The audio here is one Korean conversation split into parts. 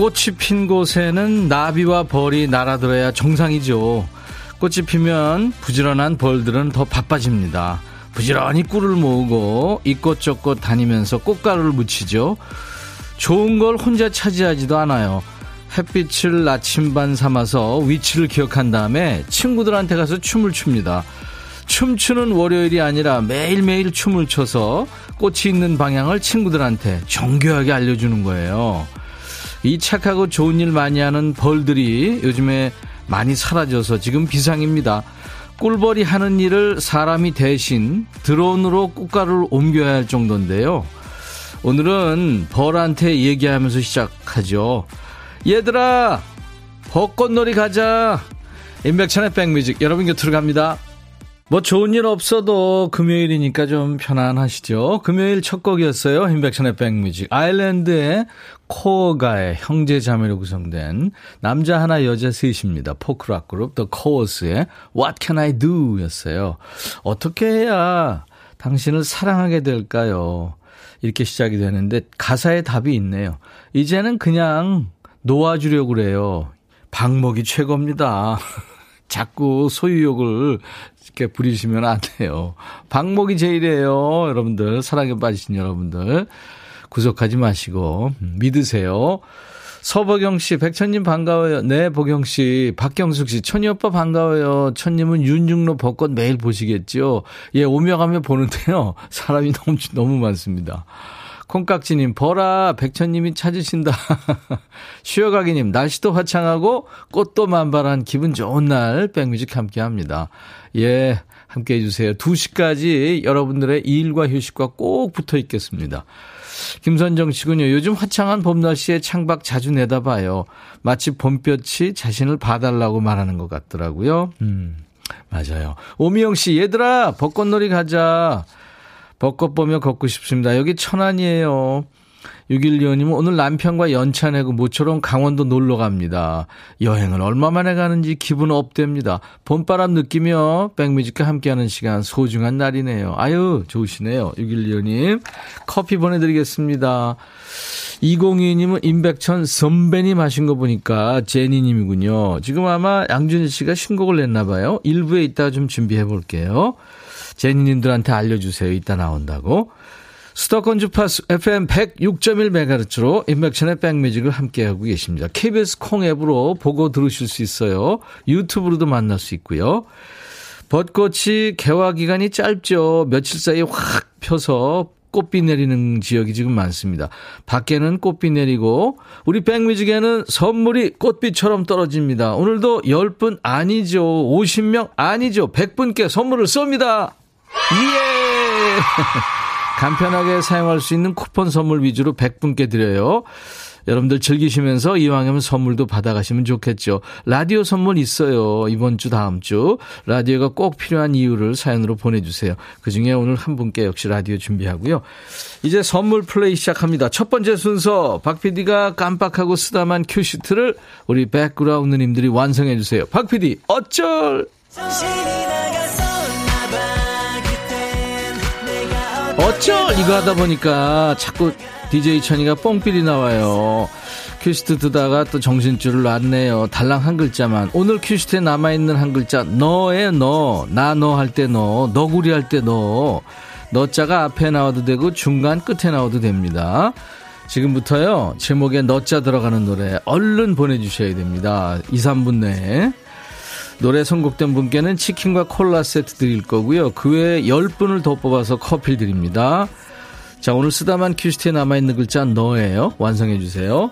꽃이 핀 곳에는 나비와 벌이 날아들어야 정상이죠. 꽃이 피면 부지런한 벌들은 더 바빠집니다. 부지런히 꿀을 모으고 이꽃저꽃 다니면서 꽃가루를 묻히죠. 좋은 걸 혼자 차지하지도 않아요. 햇빛을 나침반 삼아서 위치를 기억한 다음에 친구들한테 가서 춤을 춥니다. 춤추는 월요일이 아니라 매일매일 춤을 춰서 꽃이 있는 방향을 친구들한테 정교하게 알려주는 거예요. 이 착하고 좋은 일 많이 하는 벌들이 요즘에 많이 사라져서 지금 비상입니다. 꿀벌이 하는 일을 사람이 대신 드론으로 꽃가루를 옮겨야 할 정도인데요. 오늘은 벌한테 얘기하면서 시작하죠. 얘들아, 벚꽃놀이 가자. 인백천의 백뮤직 여러분 곁으로 갑니다. 뭐 좋은 일 없어도 금요일이니까 좀 편안하시죠. 금요일 첫 곡이었어요. 인백션의 백뮤직. 아일랜드의 코어가의 형제 자매로 구성된 남자 하나 여자 셋입니다. 포크락 그룹 더 코어스의 What Can I Do 였어요. 어떻게 해야 당신을 사랑하게 될까요? 이렇게 시작이 되는데 가사에 답이 있네요. 이제는 그냥 놓아주려고 그래요. 방목이 최고입니다. 자꾸 소유욕을 이렇게 부리시면 안 돼요. 방목이 제일이에요. 여러분들, 사랑에 빠지신 여러분들. 구속하지 마시고, 믿으세요. 서보경 씨, 백천님 반가워요. 네, 보경 씨. 박경숙 씨, 천희 오빠 반가워요. 천님은 윤중로 벚꽃 매일 보시겠죠? 예, 오며 가며 보는데요. 사람이 너무, 너무 많습니다. 콩깍지님, 버라, 백천님이 찾으신다. 쉬어가기님, 날씨도 화창하고 꽃도 만발한 기분 좋은 날, 백뮤직 함께 합니다. 예, 함께 해주세요. 2시까지 여러분들의 일과 휴식과 꼭 붙어 있겠습니다. 김선정 씨군요. 요즘 화창한 봄 날씨에 창밖 자주 내다봐요. 마치 봄볕이 자신을 봐달라고 말하는 것 같더라고요. 음, 맞아요. 오미영 씨, 얘들아, 벚꽃놀이 가자. 벚꽃 보며 걷고 싶습니다. 여기 천안이에요. 612호님은 오늘 남편과 연차 내고 모처럼 강원도 놀러 갑니다. 여행을 얼마 만에 가는지 기분 업됩니다. 봄바람 느끼며 백뮤직과 함께하는 시간 소중한 날이네요. 아유, 좋으시네요. 612호님. 커피 보내드리겠습니다. 2022님은 임백천 선배님 하신 거 보니까 제니님이군요. 지금 아마 양준일 씨가 신곡을 냈나 봐요. 일부에 있다가 좀 준비해 볼게요. 제니님들한테 알려주세요. 이따 나온다고. 수도권 주파수 FM 106.1MHz로 인백천의 백뮤직을 함께하고 계십니다. KBS 콩 앱으로 보고 들으실 수 있어요. 유튜브로도 만날 수 있고요. 벚꽃이 개화 기간이 짧죠. 며칠 사이에 확 펴서 꽃비 내리는 지역이 지금 많습니다. 밖에는 꽃비 내리고 우리 백뮤직에는 선물이 꽃비처럼 떨어집니다. 오늘도 10분 아니죠. 50명 아니죠. 100분께 선물을 쏩니다. 예! 간편하게 사용할 수 있는 쿠폰 선물 위주로 100분께 드려요. 여러분들 즐기시면서 이왕이면 선물도 받아가시면 좋겠죠. 라디오 선물 있어요. 이번 주, 다음 주. 라디오가 꼭 필요한 이유를 사연으로 보내주세요. 그 중에 오늘 한 분께 역시 라디오 준비하고요. 이제 선물 플레이 시작합니다. 첫 번째 순서, 박 PD가 깜빡하고 쓰다만 큐시트를 우리 백그라운드님들이 완성해 주세요. 박 PD, 어쩔! 어쩔 이거 하다 보니까 자꾸 DJ 천이가 뽕필이 나와요. 큐시트 듣다가 또 정신줄을 놨네요. 달랑 한 글자만. 오늘 큐시트에 남아있는 한 글자, 너에 너. 나 너 할 때 너. 너구리 할 때 너. 너자가 앞에 나와도 되고 중간 끝에 나와도 됩니다. 지금부터요, 제목에 너자 들어가는 노래 얼른 보내주셔야 됩니다. 2, 3분 내에. 노래 선곡된 분께는 치킨과 콜라 세트 드릴 거고요. 그 외에 10분을 더 뽑아서 커피 드립니다. 자, 오늘 쓰다만 큐시트에 남아있는 글자 너예요. 완성해주세요.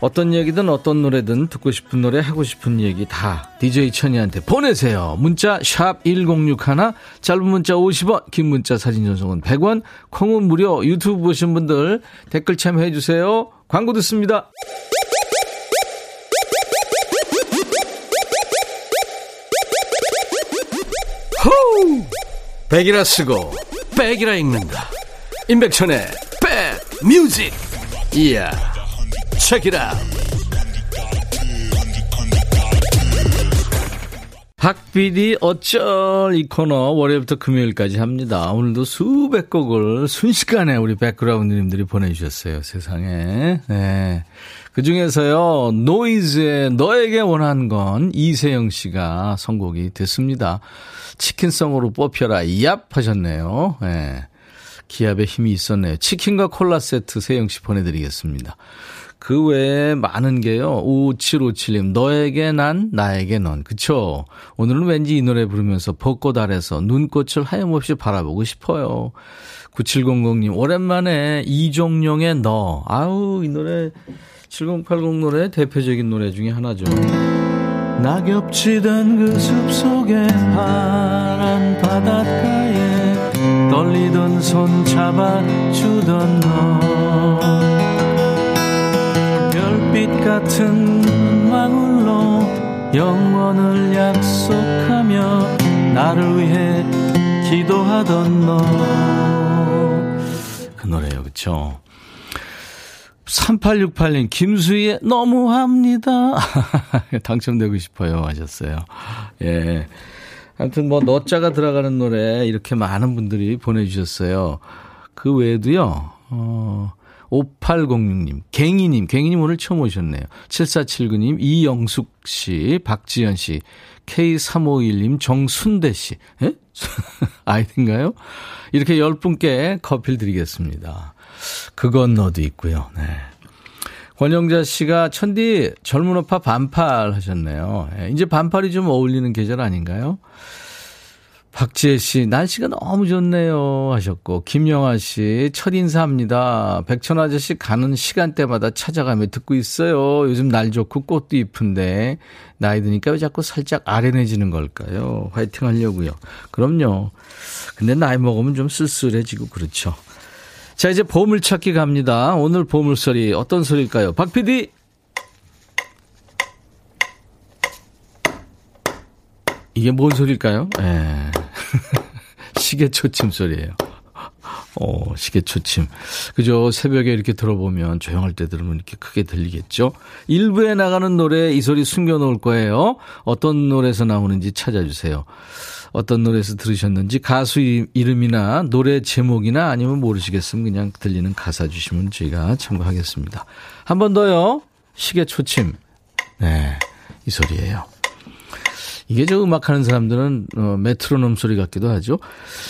어떤 얘기든 어떤 노래든 듣고 싶은 노래 하고 싶은 얘기 다 DJ 천이한테 보내세요. 문자 샵 1061, 짧은 문자 50원, 긴 문자 사진 전송은 100원, 콩은 무료, 유튜브 보신 분들 댓글 참여해주세요. 광고 듣습니다. 백이라 쓰고 백이라 읽는다. 임백천의 백 뮤직. 이야. 책이라. 박PD 어쩔 이 코너 월요일부터 금요일까지 합니다. 오늘도 수백 곡을 순식간에 우리 백그라운드님들이 보내주셨어요. 세상에. 네. 그 중에서요, 노이즈의 너에게 원한 건 이세영 씨가 선곡이 됐습니다. 치킨성으로 뽑혀라, 이압 하셨네요. 네. 기압에 힘이 있었네요. 치킨과 콜라 세트 세영 씨 보내드리겠습니다. 그 외에 많은 게요. 5757님, 너에게 난, 나에게 넌. 그쵸? 오늘은 왠지 이 노래 부르면서 벚꽃 아래서 눈꽃을 하염없이 바라보고 싶어요. 9700님, 오랜만에 이종용의 너. 아우, 이 노래, 7080 노래 대표적인 노래 중에 하나죠. 낙엽치던 그 숲속에 파란 바닷가에 떨리던 손 잡아주던 너 별빛 같은 망울로 영원을 약속하며 나를 위해 기도하던 너. 그 노래요, 그쵸? 3868님, 김수희의 너무합니다. 당첨되고 싶어요. 하셨어요. 예. 아무튼 뭐, 너 자가 들어가는 노래 이렇게 많은 분들이 보내주셨어요. 그 외에도요, 어, 5806님, 갱이님, 갱이님 오늘 처음 오셨네요. 7479님, 이영숙 씨, 박지연 씨, K351님, 정순대 씨, 예? 아이인가요? 이렇게 10분께 커피를 드리겠습니다. 그 건 너도 있고요. 네. 권영자 씨가 천디 젊은 오빠 반팔 하셨네요. 예, 이제 반팔이 좀 어울리는 계절 아닌가요? 박지혜 씨, 날씨가 너무 좋네요. 하셨고, 김영아 씨, 첫 인사합니다. 백천 아저씨 가는 시간대마다 찾아가며 듣고 있어요. 요즘 날 좋고 꽃도 이쁜데, 나이 드니까 왜 자꾸 살짝 아련해지는 걸까요? 화이팅 하려고요. 그럼요. 근데 나이 먹으면 좀 쓸쓸해지고 그렇죠. 자, 이제 보물찾기 갑니다. 오늘 보물소리 어떤 소리일까요? 박 PD! 이게 뭔 소리일까요? 예. 시계 초침 소리예요. 어, 시계 초침. 그죠? 새벽에 이렇게 들어보면 조용할 때 들으면 이렇게 크게 들리겠죠? 일부에 나가는 노래 이 소리 숨겨놓을 거예요. 어떤 노래에서 나오는지 찾아주세요. 어떤 노래에서 들으셨는지 가수 이름이나 노래 제목이나 아니면 모르시겠으면 그냥 들리는 가사 주시면 저희가 참고하겠습니다. 한 번 더요. 시계 초침. 네. 이 소리예요. 이게 저 음악 하는 사람들은 어, 메트로놈 소리 같기도 하죠.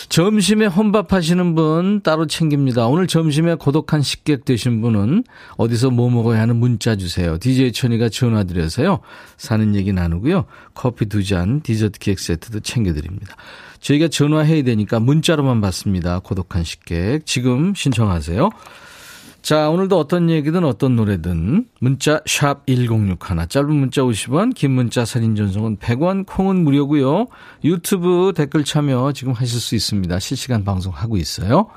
점심에 혼밥 하시는 분 따로 챙깁니다. 오늘 점심에 고독한 식객 되신 분은 어디서 뭐 먹어야 하는 문자 주세요. DJ 천이가 전화 드려서요. 사는 얘기 나누고요. 커피 두 잔, 디저트 케이크 세트도 챙겨드립니다. 저희가 전화해야 되니까 문자로만 받습니다. 고독한 식객. 지금 신청하세요. 자, 오늘도 어떤 얘기든 어떤 노래든 문자 샵 1061, 짧은 문자 50원, 긴 문자 사진 전송은 100원, 콩은 무료고요. 유튜브 댓글 참여 지금 하실 수 있습니다. 실시간 방송하고 있어요.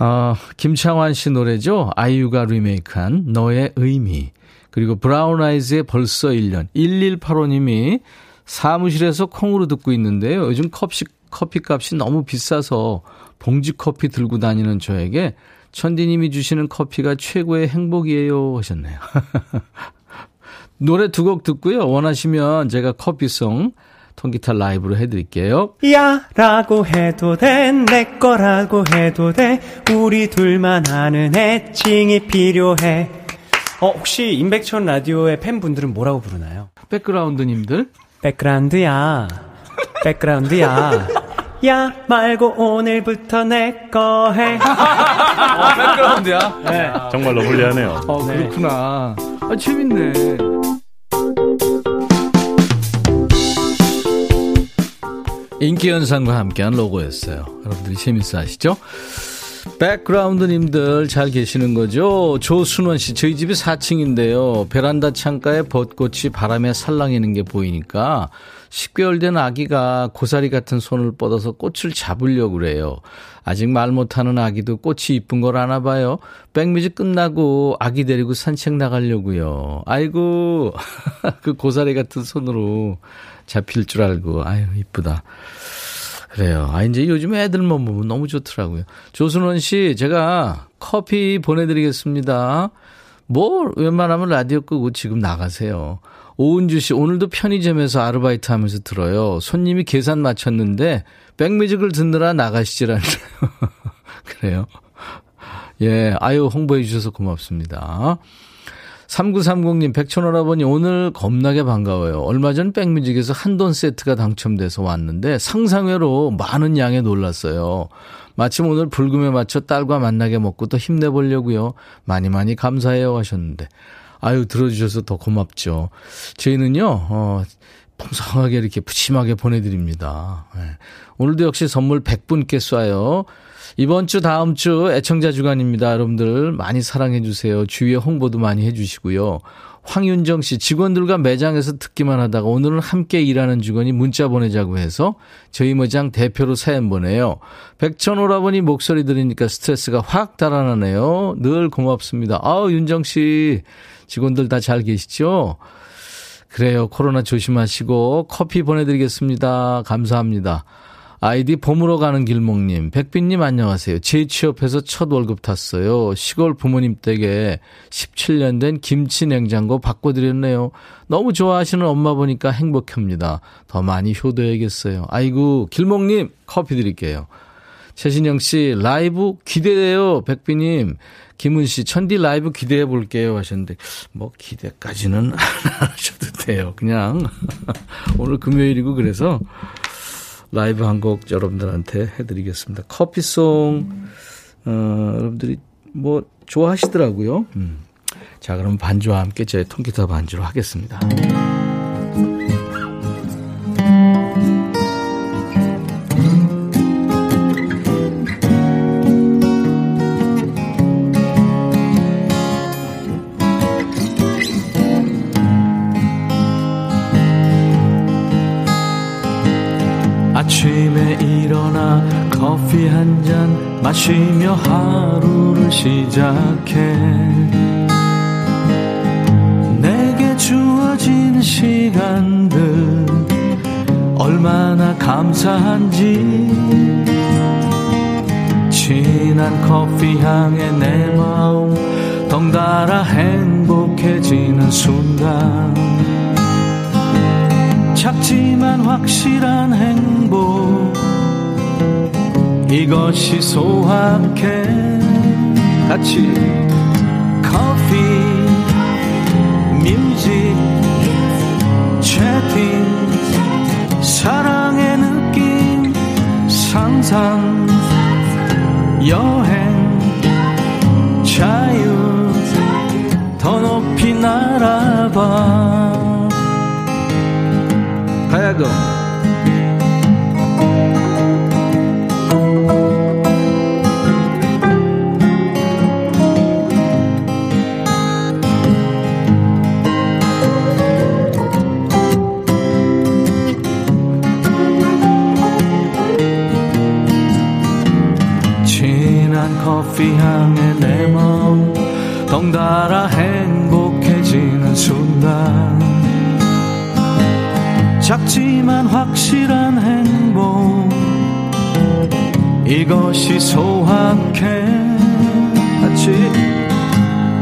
어, 김창완 씨 노래죠. 아이유가 리메이크한 너의 의미. 그리고 브라운 아이즈의 벌써 1년. 1185님이 사무실에서 콩으로 듣고 있는데요. 요즘 커피, 커피 값이 너무 비싸서 봉지 커피 들고 다니는 저에게 천디님이 주시는 커피가 최고의 행복이에요 하셨네요. 노래 두 곡 듣고요. 원하시면 제가 커피송 통기타 라이브로 해드릴게요. 야 라고 해도 돼 내 거라고 해도 돼 우리 둘만 아는 애칭이 필요해 어 혹시 임백천 라디오의 팬분들은 뭐라고 부르나요? 백그라운드님들 백그라운드야 백그라운드야 야 말고 오늘부터 내 거 해. 어, 백그라운드야. 네. 정말 러블리하네요. 어, 그렇구나. 아, 재밌네. 인기 현상과 함께한 로고였어요. 여러분들이 재밌어 하시죠? 백그라운드님들 잘 계시는 거죠? 조순원 씨, 저희 집이 4층인데요. 베란다 창가에 벚꽃이 바람에 살랑이는 게 보이니까 10개월 된 아기가 고사리 같은 손을 뻗어서 꽃을 잡으려고 그래요. 아직 말 못하는 아기도 꽃이 이쁜 걸 아나 봐요. 백뮤직 끝나고 아기 데리고 산책 나가려고요. 아이고, 그 고사리 같은 손으로 잡힐 줄 알고, 아유, 이쁘다. 그래요. 아, 이제 요즘 애들만 보면 너무 좋더라고요. 조순원 씨, 제가 커피 보내드리겠습니다. 뭐, 웬만하면 라디오 끄고 지금 나가세요. 오은주 씨, 오늘도 편의점에서 아르바이트 하면서 들어요. 손님이 계산 마쳤는데, 백뮤직을 듣느라 나가시지라는. 그래요. 예, 아유, 홍보해 주셔서 고맙습니다. 3930님, 백천오라버니 오늘 겁나게 반가워요. 얼마 전 백뮤직에서 한돈 세트가 당첨돼서 왔는데 상상외로 많은 양에 놀랐어요. 마침 오늘 불금에 맞춰 딸과 만나게 먹고 또 힘내보려고요. 많이 많이 감사해요 하셨는데. 아유, 들어주셔서 더 고맙죠. 저희는요, 어, 풍성하게 이렇게 푸짐하게 보내드립니다. 네. 오늘도 역시 선물 100분께 쏴요. 이번 주 다음 주 애청자 주간입니다. 여러분들 많이 사랑해 주세요. 주위에 홍보도 많이 해 주시고요. 황윤정 씨 직원들과 매장에서 듣기만 하다가 오늘은 함께 일하는 직원이 문자 보내자고 해서 저희 매장 대표로 사연 보내요. 백천 오라버니 목소리 들으니까 스트레스가 확 달아나네요. 늘 고맙습니다. 아우 윤정 씨 직원들 다 잘 계시죠? 그래요. 코로나 조심하시고 커피 보내드리겠습니다. 감사합니다. 아이디 봄으로 가는 길목님, 백빈님 안녕하세요. 재취업해서 첫 월급 탔어요. 시골 부모님 댁에 17년 된 김치 냉장고 바꿔드렸네요. 너무 좋아하시는 엄마 보니까 행복합니다. 더 많이 효도해야겠어요. 아이고, 길목님, 커피 드릴게요. 최신영 씨, 라이브 기대돼요, 백빈님. 김은 씨, 천디 라이브 기대해 볼게요 하셨는데, 뭐, 기대까지는 안 하셔도 돼요. 그냥, 오늘 금요일이고 그래서, 라이브 한 곡 여러분들한테 해드리겠습니다. 커피송, 어, 여러분들이 뭐 좋아하시더라고요. 음. 자, 그럼 반주와 함께 제 통기타 반주로 하겠습니다. 마시며 하루를 시작해. 내게 주어진 시간들 얼마나 감사한지. 진한 커피 향에 내 마음 덩달아 행복해지는 순간. 작지만 확실한 행복 이것이 소확해 같이. 커피 뮤직 채팅 사랑의 느낌 상상 여행 자유. 더 높이 날아봐. 가야금 커피 향에 내 마음 덩달아 행복해지는 순간. 작지만 확실한 행복 이것이 소확해. 같이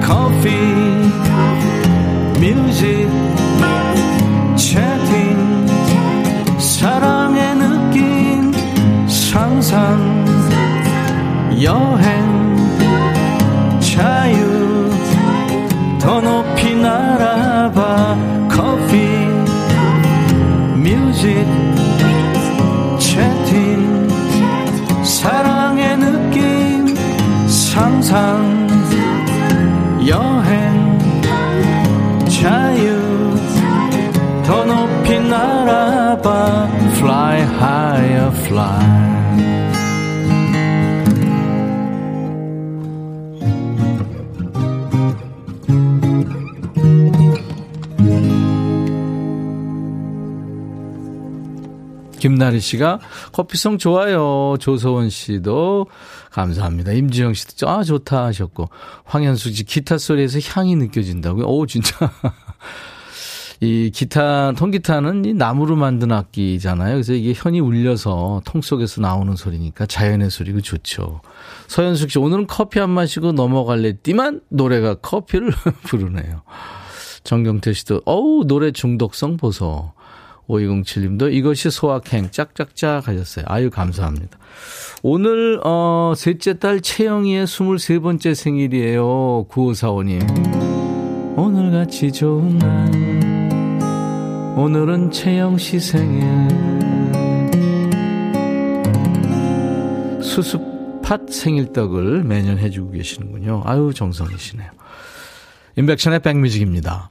커피 뮤직 채팅 사랑의 느낌 상상 여행 더 높이 날아봐. 커피 뮤직 채팅 사랑의 느낌 상상 여행 자유. 더 높이 날아봐. Fly higher fly 김나리 씨가 커피송 좋아요. 조서원 씨도 감사합니다. 임지영 씨도 아 좋다 하셨고 황현수 씨 기타 소리에서 향이 느껴진다고요. 오 진짜 이 기타, 통기타는 이 나무로 만든 악기잖아요. 그래서 이게 현이 울려서 통 속에서 나오는 소리니까 자연의 소리고 좋죠. 서현숙 씨, 오늘은 커피 안 마시고 넘어갈래 띠만 노래가 커피를 부르네요. 정경태 씨도, 어우, 노래 중독성 보소. 5207님도 이것이 소확행 짝짝짝 하셨어요. 아유, 감사합니다. 오늘, 어, 셋째 딸 채영이의 23번째 생일이에요. 9545님. 오늘같이 좋은 날. 오늘은 채영 씨 생일 수수팥 생일떡을 매년 해주고 계시는군요. 아유 정성이시네요. 인백션의 백뮤직입니다.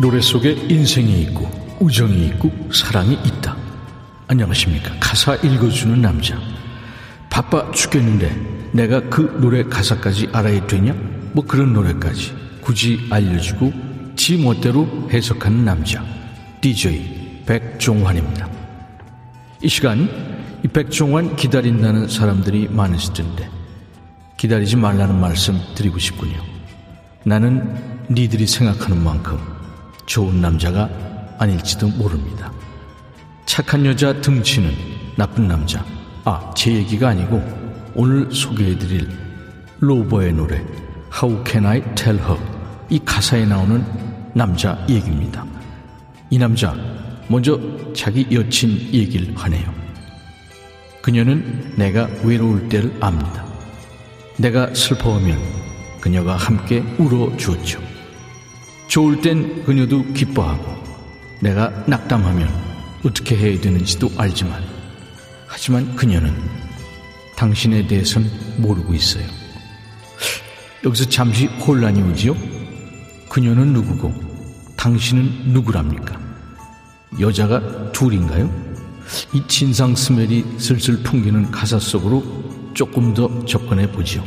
노래 속에 인생이 있고 우정이 있고 사랑이 있다. 안녕하십니까. 가사 읽어주는 남자. 바빠 죽겠는데 내가 그 노래 가사까지 알아야 되냐? 뭐 그런 노래까지 굳이 알려주고 지 멋대로 해석하는 남자. DJ 백종환입니다. 이 시간 이 백종환 기다린다는 사람들이 많으실 텐데 기다리지 말라는 말씀 드리고 싶군요. 나는 니들이 생각하는 만큼 좋은 남자가 아닐지도 모릅니다. 착한 여자 등치는 나쁜 남자. 아, 제 얘기가 아니고 오늘 소개해드릴 로버의 노래 How Can I Tell Her 이 가사에 나오는 남자 얘기입니다. 이 남자 먼저 자기 여친 얘기를 하네요. 그녀는 내가 외로울 때를 압니다. 내가 슬퍼하면 그녀가 함께 울어주었죠. 좋을 땐 그녀도 기뻐하고 내가 낙담하면 어떻게 해야 되는지도 알지만 하지만 그녀는 당신에 대해선 모르고 있어요. 여기서 잠시 혼란이 오지요? 그녀는 누구고 당신은 누구랍니까? 여자가 둘인가요? 이 진상 스멜이 슬슬 풍기는 가사 속으로 조금 더 접근해 보지요.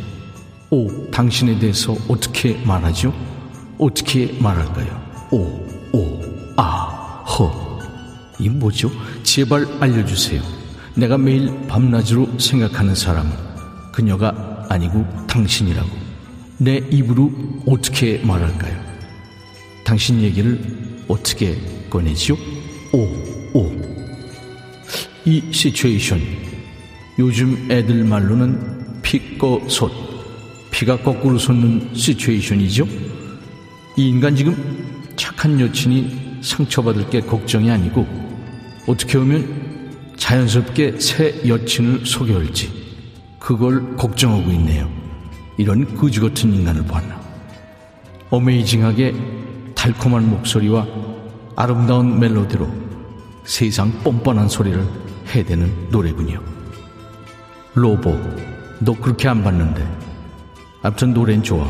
오, 당신에 대해서 어떻게 말하죠? 어떻게 말할까요? 오, 오, 아, 허. 이 뭐죠? 제발 알려주세요. 내가 매일 밤낮으로 생각하는 사람은 그녀가 아니고 당신이라고. 내 입으로 어떻게 말할까요? 당신 얘기를 어떻게 꺼내지요? 오, 오. 이 시츄에이션. 요즘 애들 말로는 피꺼 솟. 피가 거꾸로 솟는 시츄에이션이죠? 이 인간 지금 착한 여친이 상처받을 게 걱정이 아니고 어떻게 보면 자연스럽게 새 여친을 소개할지 그걸 걱정하고 있네요. 이런 거지 같은 인간을 보았나. 어메이징하게 달콤한 목소리와 아름다운 멜로디로 세상 뻔뻔한 소리를 해대는 노래군요. 로보, 너 그렇게 안 봤는데. 아무튼 노래는 좋아.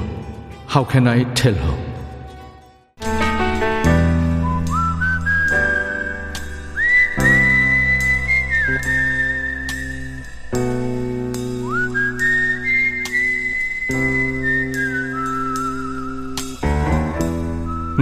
How can I tell her?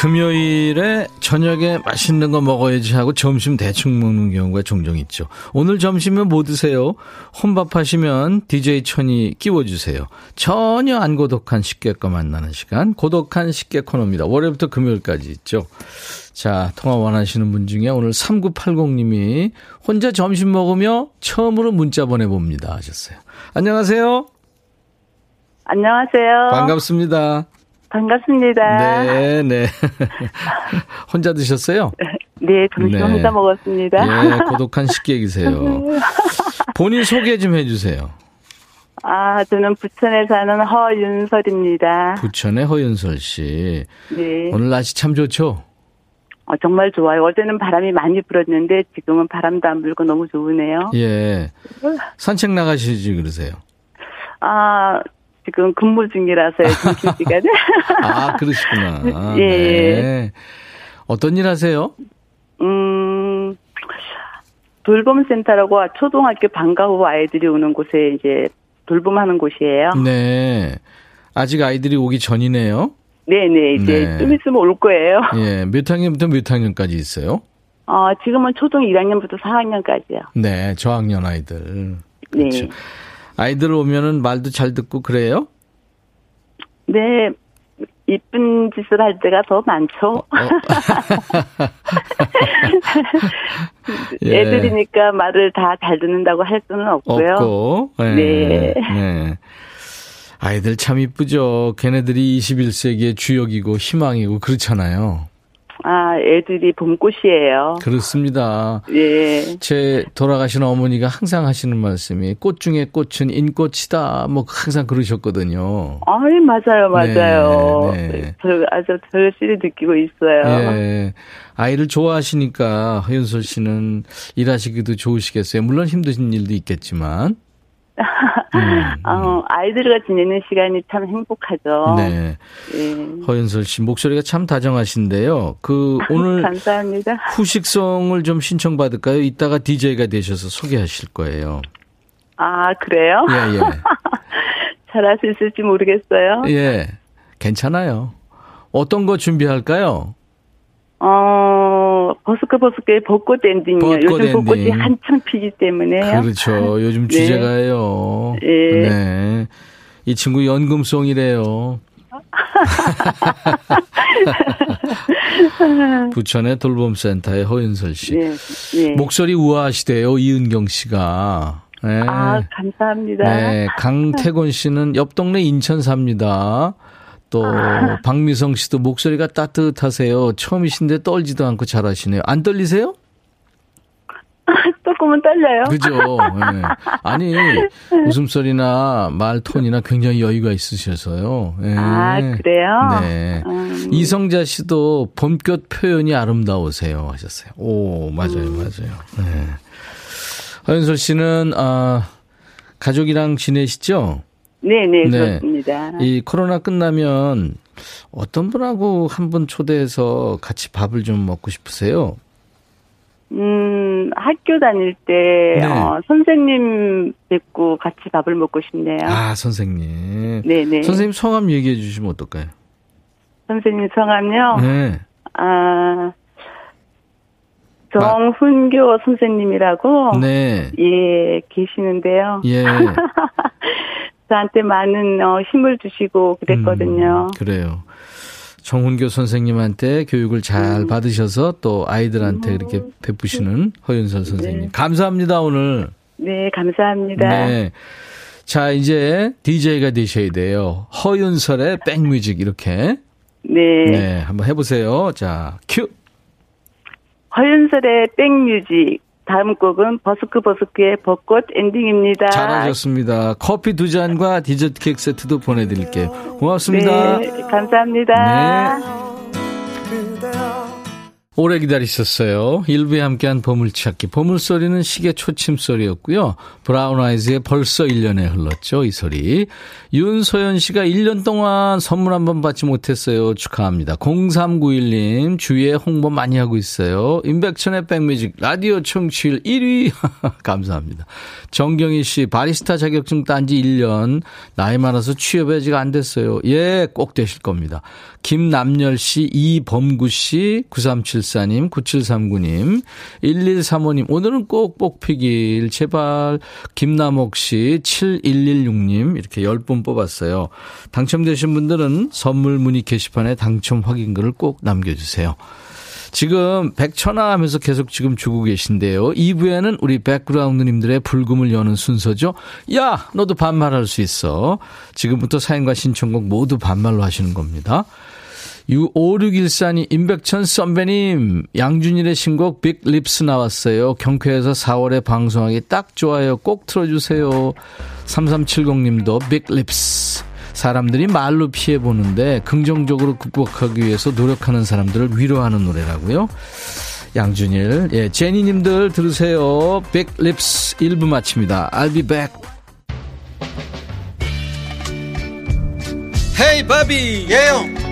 금요일에 저녁에 맛있는 거 먹어야지 하고 점심 대충 먹는 경우가 종종 있죠. 오늘 점심은 뭐 드세요? 혼밥 하시면 DJ 천이 끼워주세요. 전혀 안 고독한 식객과 만나는 시간. 고독한 식객 코너입니다. 월요일부터 금요일까지 있죠. 자, 통화 원하시는 분 중에 오늘 3980님이 혼자 점심 먹으며 처음으로 문자 보내봅니다 하셨어요. 안녕하세요. 안녕하세요. 반갑습니다. 반갑습니다. 네, 네. 혼자 드셨어요? 네, 점심 네. 혼자 먹었습니다. 네, 고독한 식객이세요. 본인 소개 좀 해주세요. 아, 저는 부천에 사는 허윤설입니다. 부천의 허윤설 씨. 네. 오늘 날씨 참 좋죠? 어, 정말 좋아요. 어제는 바람이 많이 불었는데 지금은 바람도 안 불고 너무 좋으네요. 예. 산책 나가시지 그러세요? 아, 지금 근무 중이라서요, 점심 시간에. 아, 그러시구나. 예. 네. 어떤 일 하세요? 음, 돌봄센터라고 초등학교 방과 후 아이들이 오는 곳에 이제 돌봄하는 곳이에요. 네. 아직 아이들이 오기 전이네요. 네네, 이제 네. 좀 있으면 올 거예요. 예, 몇 학년부터 몇 학년까지 있어요? 어, 지금은 초등 1학년부터 4학년까지요. 네, 저학년 아이들. 그렇죠. 네. 아이들 오면은 말도 잘 듣고 그래요? 네, 이쁜 짓을 할 때가 더 많죠. 어, 어. 예. 애들이니까 말을 다 잘 듣는다고 할 수는 없고요. 없고. 네. 네. 네. 아이들 참 이쁘죠. 걔네들이 21세기의 주역이고 희망이고 그렇잖아요. 아, 애들이 봄꽃이에요. 그렇습니다. 예. 제 돌아가신 어머니가 항상 하시는 말씀이 꽃 중에 꽃은 인꽃이다. 뭐 항상 그러셨거든요. 아, 맞아요, 맞아요. 네, 네. 저 아주 절실히 느끼고 있어요. 예. 아이를 좋아하시니까 허윤솔 씨는 일하시기도 좋으시겠어요. 물론 힘드신 일도 있겠지만. 음. 어, 아이들과 지내는 시간이 참 행복하죠. 네. 예. 허연설 씨 목소리가 참 다정하신데요. 그 오늘 감사합니다. 후식성을 좀 신청받을까요? 이따가 DJ가 되셔서 소개하실 거예요. 아 그래요? 예 예. 잘할 수 있을지 모르겠어요. 예, 괜찮아요. 어떤 거 준비할까요? 어, 버스커 버스커의 벚꽃 엔딩이요. 요즘 엔딩. 벚꽃이 한창 피기 때문에요. 그렇죠. 요즘 네. 주제가예요. 네. 네. 이 친구 연금송이래요. 부천의 돌봄센터의 허윤설 씨. 네, 네. 목소리 우아하시대요, 이은경 씨가. 네. 아, 감사합니다. 네, 강태곤 씨는 옆 동네 인천 삽니다. 또 아. 박미성 씨도 목소리가 따뜻하세요. 처음이신데 떨지도 않고 잘하시네요. 안 떨리세요? 조금은 떨려요. 그죠. 네. 아니 웃음소리나 말 톤이나 굉장히 여유가 있으셔서요. 네. 아 그래요? 네. 음. 이성자 씨도 봄꽃 표현이 아름다우세요 하셨어요. 오 맞아요 음. 맞아요. 네. 허연솔 씨는 아 가족이랑 지내시죠? 네네, 네, 그렇습니다. 이 코로나 끝나면 어떤 분하고 한 분 초대해서 같이 밥을 좀 먹고 싶으세요? 음, 학교 다닐 때, 네. 어, 선생님 뵙고 같이 밥을 먹고 싶네요. 아, 선생님. 네네. 네. 선생님 성함 얘기해 주시면 어떨까요? 선생님 성함요? 네. 아, 정훈교 선생님이라고. 네. 예, 계시는데요. 예. 저한테 많은 어, 힘을 주시고 그랬거든요. 음, 그래요. 정훈교 선생님한테 교육을 잘 음. 받으셔서 또 아이들한테 이렇게 음. 베푸시는 허윤선 선생님. 네. 감사합니다, 오늘. 네, 감사합니다. 네. 자, 이제 DJ가 되셔야 돼요. 허윤설의 백뮤직 이렇게. 네. 네, 한번 해보세요. 자, 큐. 허윤설의 백뮤직. 다음 곡은 버스커 버스커의 벚꽃 엔딩입니다. 잘하셨습니다. 커피 두 잔과 디저트 케이크 세트도 보내드릴게요. 고맙습니다. 네, 감사합니다. 네. 오래 기다리셨어요. 일부에 함께한 보물찾기. 보물소리는 시계 초침소리였고요. 브라운 아이즈의 벌써 1년에 흘렀죠. 이 소리. 윤소연 씨가 1년 동안 선물 한 번 받지 못했어요. 축하합니다. 0391님 주위에 홍보 많이 하고 있어요. 임백천의 백뮤직 라디오 청취율 1위. 감사합니다. 정경희 씨 바리스타 자격증 딴 지 1년. 나이 많아서 아직 안 됐어요. 예, 꼭 되실 겁니다. 김남열 씨, 이범구 씨, 9374 님, 9739님, 1135님, 오늘은 꼭 뽑히길, 제발, 김남옥 씨, 7116님, 이렇게 10분 뽑았어요. 당첨되신 분들은 선물 문의 게시판에 당첨 확인글을 꼭 남겨주세요. 지금 백천화 하면서 계속 지금 주고 계신데요. 2부에는 우리 백그라운드님들의 불금을 여는 순서죠. 야, 너도 반말할 수 있어. 지금부터 사연과 신청곡 모두 반말로 하시는 겁니다. 5614님, 임백천 선배님, 양준일의 신곡 빅 립스 나왔어요. 경쾌해서 4월에 방송하기 딱 좋아요. 꼭 틀어주세요. 3370님도 빅 립스. 사람들이 말로 피해보는데 긍정적으로 극복하기 위해서 노력하는 사람들을 위로하는 노래라고요. 양준일, 예, 제니님들 들으세요. 빅 립스 1부 마칩니다. I'll be back. 헤이 바비 예영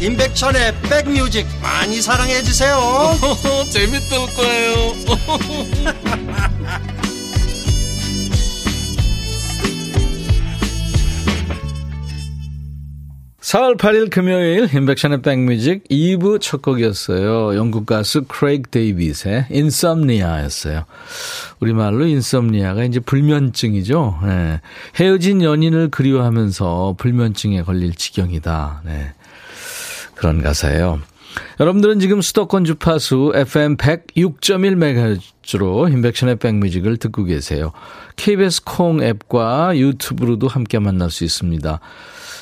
임백천의 백뮤직 많이 사랑해 주세요 재밌을 거예요 4월 8일 금요일 인백션의 백뮤직 2부 첫 곡이었어요. 영국 가수 크레이크 데이빗의 인썸니아였어요. 우리말로 인썸니아가 이제 불면증이죠. 네. 헤어진 연인을 그리워하면서 불면증에 걸릴 지경이다. 네. 그런 가사예요. 여러분들은 지금 수도권 주파수 FM 106.1MHz로 인백션의 백뮤직을 듣고 계세요. KBS 콩 앱과 유튜브로도 함께 만날 수 있습니다.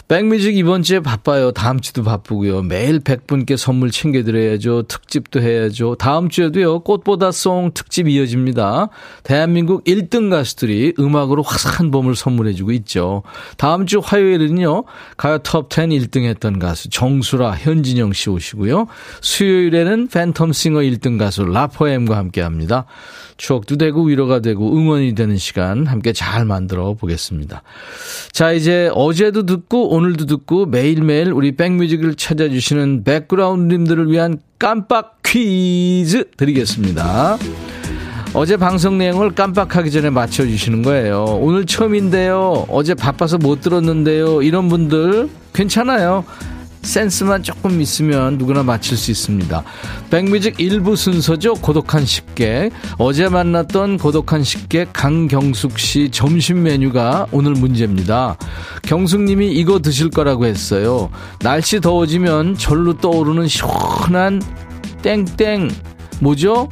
백뮤직 이번 주에 바빠요. 다음 주도 바쁘고요. 매일 100분께 선물 챙겨드려야죠. 특집도 해야죠. 다음 주에도요. 꽃보다 송 특집 이어집니다. 대한민국 1등 가수들이 음악으로 화사한 봄을 선물해주고 있죠. 다음 주 화요일은요. 가요 톱10 1등 했던 가수 정수라, 현진영 씨 오시고요. 수요일에는 팬텀싱어 1등 가수 라퍼엠과 함께합니다. 추억도 되고 위로가 되고 응원이 되는 시간 함께 잘 만들어 보겠습니다. 자, 이제 어제도 듣고 오늘도 듣고 매일매일 우리 백뮤직을 찾아주시는 백그라운드님들을 위한 깜빡 퀴즈 드리겠습니다. 어제 방송 내용을 깜빡하기 전에 맞춰주시는 거예요. 오늘 처음인데요. 어제 바빠서 못 들었는데요. 이런 분들 괜찮아요. 센스만 조금 있으면 누구나 맞힐 수 있습니다. 백뮤직 일부 순서죠. 고독한 식객. 어제 만났던 고독한 식객 강경숙 씨 점심 메뉴가 오늘 문제입니다. 경숙 님이 이거 드실 거라고 했어요. 날씨 더워지면 절로 떠오르는 시원한 땡땡 뭐죠?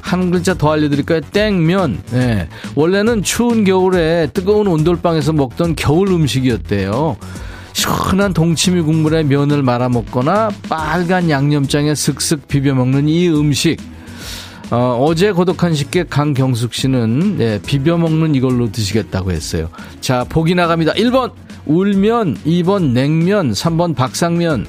한 글자 더 알려드릴까요? 땡면. 네. 원래는 추운 겨울에 뜨거운 온돌방에서 먹던 겨울 음식이었대요. 시원한 동치미 국물에 면을 말아 먹거나 빨간 양념장에 슥슥 비벼 먹는 이 음식. 어, 제 고독한 식객 강경숙 씨는 네, 비벼 먹는 이걸로 드시겠다고 했어요. 자, 보기 나갑니다. 1번 울면, 2번 냉면, 3번 박상면.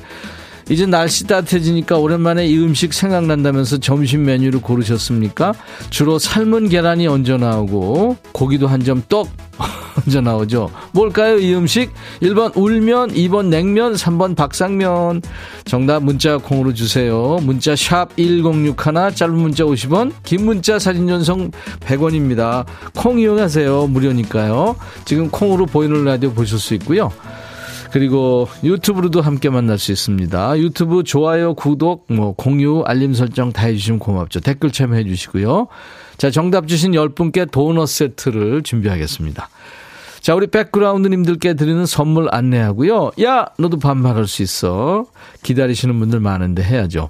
이제 날씨 따뜻해지니까 오랜만에 이 음식 생각난다면서 점심 메뉴를 고르셨습니까? 주로 삶은 계란이 얹어 나오고 고기도 한 점 떡 얹어 나오죠. 뭘까요, 이 음식? 1번 울면, 2번 냉면, 3번 박상면. 정답 문자 콩으로 주세요. 문자 샵 1061, 짧은 문자 50원, 긴 문자 사진 전송 100원입니다. 콩 이용하세요. 무료니까요. 지금 콩으로 보이는 라디오 보실 수 있고요. 그리고 유튜브로도 함께 만날 수 있습니다. 유튜브 좋아요, 구독, 뭐 공유, 알림 설정 다 해주시면 고맙죠. 댓글 참여해 주시고요. 자, 정답 주신 10분께 도넛 세트를 준비하겠습니다. 자, 우리 백그라운드님들께 드리는 선물 안내하고요. 야, 너도 반말할 수 있어. 기다리시는 분들 많은데 해야죠.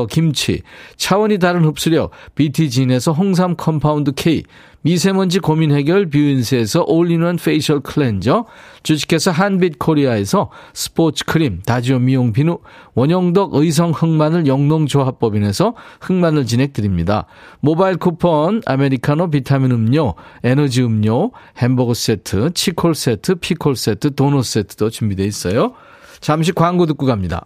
김치, 차원이 다른 흡수력, BT진에서 홍삼 compound K, 미세먼지 고민 해결 뷰인스에서 all-in-one facial 클렌저, 주식회사 한빛 코리아에서 스포츠 크림, 다지오 미용 비누, 원형덕 의성 흑마늘 영농조합법인에서 흑마늘 진액 드립니다. 모바일 쿠폰, 아메리카노 비타민 음료, 에너지 음료, 햄버거 세트, 치콜 세트, 피콜 세트, 도넛 세트도 준비되어 있어요. 잠시 광고 듣고 갑니다.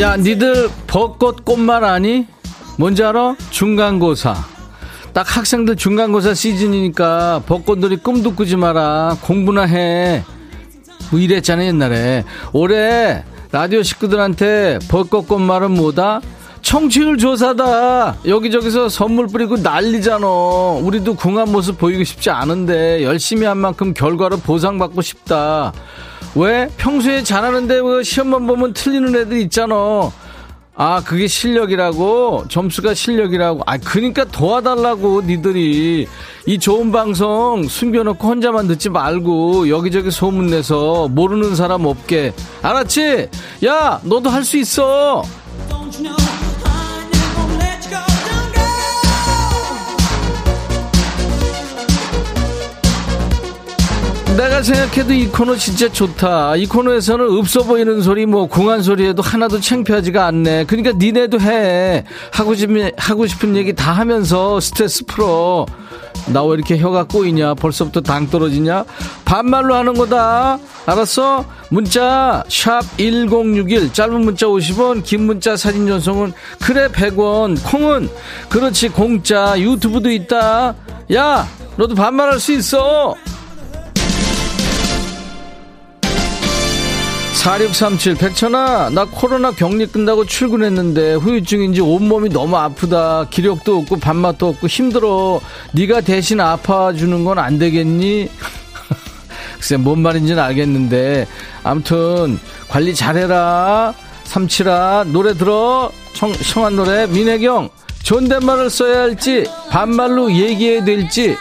야, 니들 벚꽃 꽃말 아니? 뭔지 알아? 중간고사. 딱 학생들 중간고사 시즌이니까 벚꽃들이 꿈도 꾸지 마라. 공부나 해. 뭐 이랬잖아, 옛날에. 올해 라디오 식구들한테 벚꽃 꽃말은 뭐다? 청취율 조사다. 여기저기서 선물 뿌리고 난리잖아. 우리도 궁한 모습 보이고 싶지 않은데 열심히 한 만큼 결과로 보상받고 싶다. 왜? 평소에 잘하는데 왜 시험만 보면 틀리는 애들 있잖아. 아, 그게 실력이라고? 점수가 실력이라고? 아, 그니까 도와달라고, 니들이. 이 좋은 방송 숨겨놓고 혼자만 듣지 말고, 여기저기 소문내서 모르는 사람 없게. 알았지? 야, 너도 할 수 있어! 내가 생각해도 이 코너 진짜 좋다. 이 코너에서는 없어 보이는 소리, 뭐, 궁한 소리 해도 하나도 창피하지가 않네. 그러니까 니네도 해. 하고 싶은, 하고 싶은 얘기 다 하면서 스트레스 풀어. 나 왜 이렇게 혀가 꼬이냐? 벌써부터 당 떨어지냐? 반말로 하는 거다. 알았어? 문자, 샵 1061. 짧은 문자 50원, 긴 문자 사진 전송은 그래 100원. 콩은, 그렇지, 공짜. 유튜브도 있다. 야! 너도 반말할 수 있어! 4637 백천아 나 코로나 격리 끝나고 출근했는데 후유증인지 온몸이 너무 아프다. 기력도 없고 밥맛도 없고 힘들어. 네가 대신 아파주는 건 안 되겠니? 글쎄 뭔 말인지는 알겠는데. 아무튼 관리 잘해라. 삼칠아 노래 들어. 청, 청한 노래. 민혜경 존댓말을 써야 할지 반말로 얘기해야 될지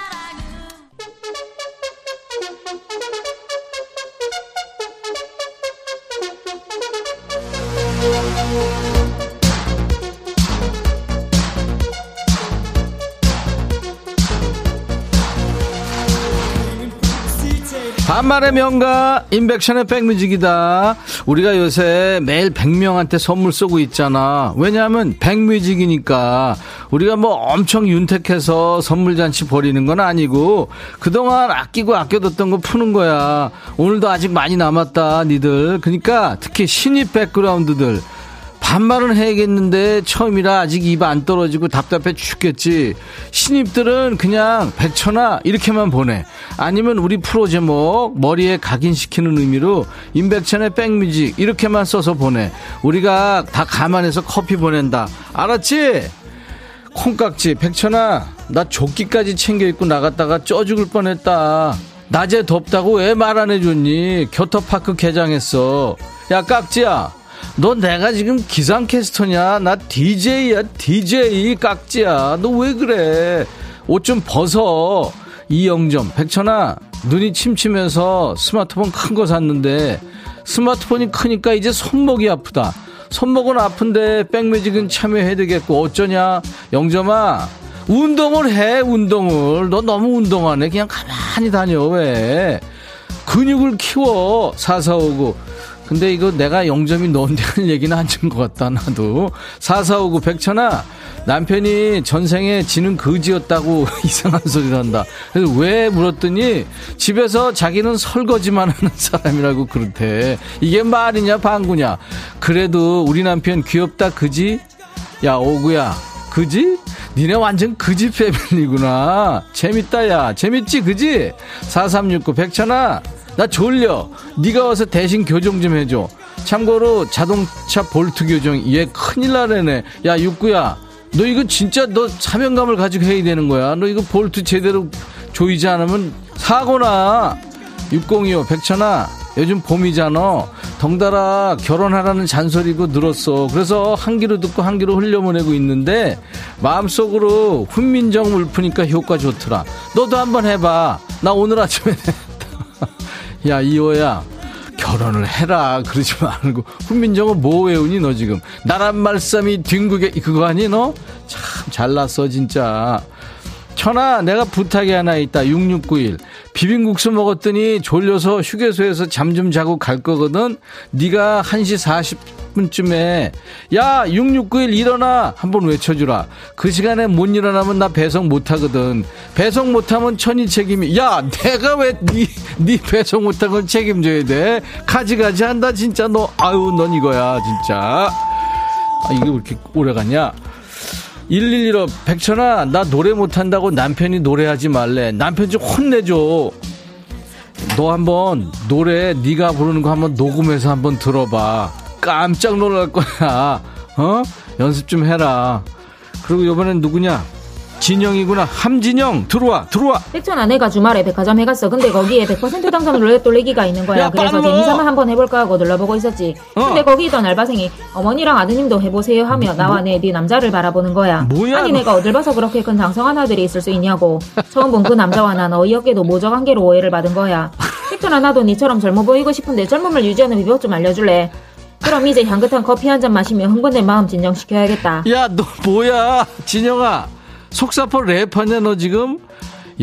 반말의 명가 인백션의 백뮤직이다. 우리가 요새 매일 100명한테 선물 쏘고 있잖아. 왜냐하면 백뮤직이니까 우리가 뭐 엄청 윤택해서 선물 잔치 벌이는 건 아니고 그동안 아끼고 아껴뒀던 거 푸는 거야. 오늘도 아직 많이 남았다 니들. 그러니까 특히 신입 백그라운드들 반말은 해야겠는데 처음이라 아직 입 안 떨어지고 답답해 죽겠지. 신입들은 그냥 백천아 이렇게만 보내. 아니면 우리 프로 제목 머리에 각인시키는 의미로 임백천의 백뮤직 이렇게만 써서 보내. 우리가 다 감안해서 커피 보낸다. 알았지? 콩깍지 백천아 나 조끼까지 챙겨 입고 나갔다가 쪄 죽을 뻔했다. 낮에 덥다고 왜 말 안 해줬니? 겨터파크 개장했어. 야 깍지야 너 내가 지금 기상캐스터냐? 나 DJ야, DJ 깍지야. 너 왜 그래? 옷 좀 벗어. 이영점, 백천아, 눈이 침침해서 스마트폰 큰 거 샀는데 스마트폰이 크니까 이제 손목이 아프다. 손목은 아픈데 백뮤직은 참여해야 되겠고 어쩌냐? 영점아, 운동을 해, 운동을. 너 너무 운동 안 해. 그냥 가만히 다녀, 왜? 근육을 키워, 사사오고. 근데 이거 내가 영점이 너한테 하는 얘기는 안준 것 같다, 나도. 사사오고, 백천아, 남편이 전생에 지는 거지였다고 이상한 소리를 한다. 그래서 왜 물었더니 집에서 자기는 설거지만 하는 사람이라고 그렇대. 이게 말이냐 방구냐. 그래도 우리 남편 귀엽다 그지? 야 오구야 그지? 니네 완전 그지 패밀리구나. 재밌다 야 재밌지 그지? 4369 백천아 나 졸려. 네가 와서 대신 교정 좀 해줘. 참고로 자동차 볼트 교정 얘 큰일 나래네. 야 육구야 너 이거 진짜 너 사명감을 가지고 해야 되는 거야. 너 이거 볼트 제대로 조이지 않으면 사고나. 6025 백천아 요즘 봄이잖아. 덩달아 결혼하라는 잔소리고 늘었어. 그래서 한 귀로 듣고 한 귀로 흘려보내고 있는데 마음속으로 훈민정 울프니까 효과 좋더라. 너도 한번 해봐. 나 오늘 아침에 야 이호야. 결혼을 해라. 그러지 말고. 훈민정은 뭐 외우니 너 지금? 나란 말씀이 뒹구게 그거 아니 너? 참 잘났어 진짜 천아 내가 부탁이 하나 있다. 6691 비빔국수 먹었더니 졸려서 휴게소에서 잠 좀 자고 갈 거거든. 네가 1시 40분쯤에 야 6691 일어나. 한번 외쳐주라. 그 시간에 못 일어나면 나 배송 못하거든. 배송 못하면 천이 책임이 야 내가 왜네 네 배송 못한 건 책임져야 돼? 가지가지 한다 진짜. 너 아유 넌 이거야 진짜. 아 이게 왜 이렇게 오래 갔냐 1115 백천아 나 노래 못한다고 남편이 노래하지 말래. 남편 좀 혼내줘. 너 한번 노래 네가 부르는 거 한번 녹음해서 한번 들어봐. 깜짝 놀랄 거야. 어? 연습 좀 해라. 그리고 이번엔 누구냐 진영이구나. 함진영 들어와 들어와. 백천 아 내가 주말에 백화점 해갔어. 근데 거기에 100% 당첨 룰렛 돌리기가 있는 거야. 야, 그래서 빨리 재미삼아 한번 해볼까 하고 눌러보고 있었지. 어. 근데 거기 있던 알바생이 어머니랑 아드님도 해보세요 하며 나와 내네 남자를 바라보는 거야. 뭐야, 아니 너. 내가 어딜 봐서 그렇게 큰 장성한 아들이 있을 수 있냐고. 처음 본 그 남자와 난 어이없게도 모적 관계로 오해를 받은 거야. 백천아 나도 니처럼 젊어 보이고 싶은데 젊음을 유지하는 비법 좀 알려줄래? 그럼 이제 향긋한 커피 한 잔 마시며 흥분된 마음 진정시켜야겠다. 야 너 뭐야? 진영아 속사포 랩하냐 너 지금?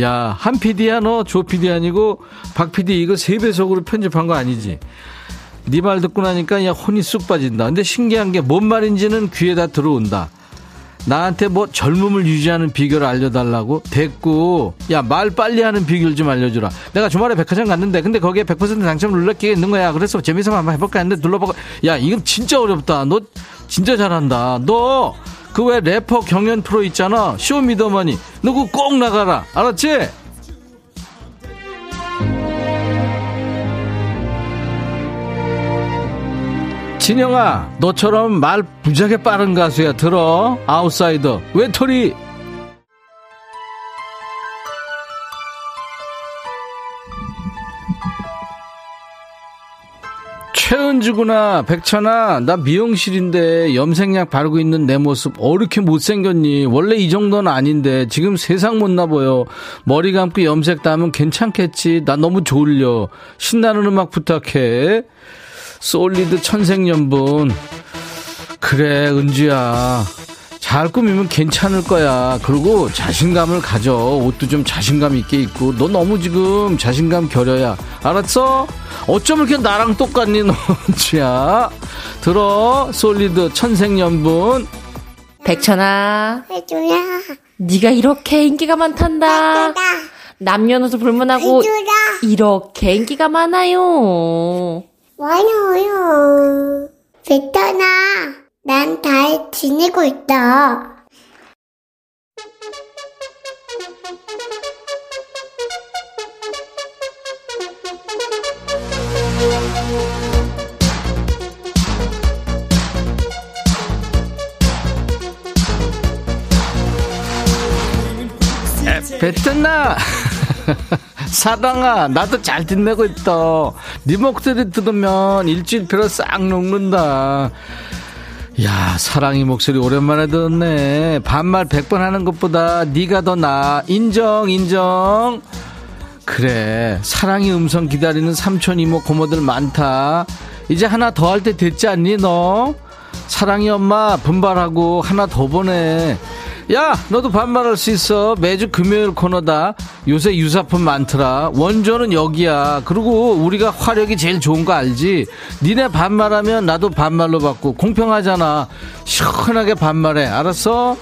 야 한 PD야 너 조 PD 아니고 박 PD 이거 세 배속으로 편집한 거 아니지? 네 말 듣고 나니까 야 혼이 쑥 빠진다. 근데 신기한 게 뭔 말인지는 귀에다 들어온다. 나한테 뭐 젊음을 유지하는 비결을 알려달라고? 됐고. 야 말 빨리 하는 비결 좀 알려주라. 내가 주말에 백화점 갔는데 근데 거기에 100% 당첨 눌렀기가 있는 거야. 그래서 재미삼아 한번 해볼까 했는데 눌러보고 야 이건 진짜 어렵다. 너 진짜 잘한다. 너 그왜 래퍼 경연 프로 있잖아. 쇼미더머니. 너 그거 꼭 나가라. 알았지? 진영아 너처럼 말 무지하게 빠른 가수야 들어. 아웃사이더. 외톨이 최은주구나 백천아 나 미용실인데 염색약 바르고 있는 내 모습 어 이렇게 못생겼니? 원래 이 정도는 아닌데 지금 세상 못나 보여. 머리 감고 염색 다 하면 괜찮겠지? 나 너무 졸려. 신나는 음악 부탁해. 솔리드 천생연분. 그래 은주야 잘 꾸미면 괜찮을 거야 그리고 자신감을 가져 옷도 좀 자신감 있게 입고 너 너무 지금 자신감 결여야 알았어? 어쩜 이렇게 나랑 똑같니 너 은주야 들어 솔리드 천생연분 백천아, 해줘라. 네가 이렇게 인기가 많단다. 남녀노소 불문하고 해줘라. 이렇게 인기가 많아요. 많아요. 베터나, 난 잘 지내고 있다. 베트나? 사랑아 나도 잘 듣내고 있다 네 목소리 들으면 일주일 피로 싹 녹는다 야 사랑이 목소리 오랜만에 듣네. 반말 100번 하는 것보다 네가 더 나아 인정 인정. 그래 사랑이 음성 기다리는 삼촌 이모 고모들 많다. 이제 하나 더 할 때 됐지 않니 너 사랑이 엄마. 분발하고 하나 더 보내. 야 너도 반말할 수 있어. 매주 금요일 코너다. 요새 유사품 많더라. 원조는 여기야. 그리고 우리가 화력이 제일 좋은 거 알지? 니네 반말하면 나도 반말로 받고 공평하잖아. 시원하게 반말해. 알았어?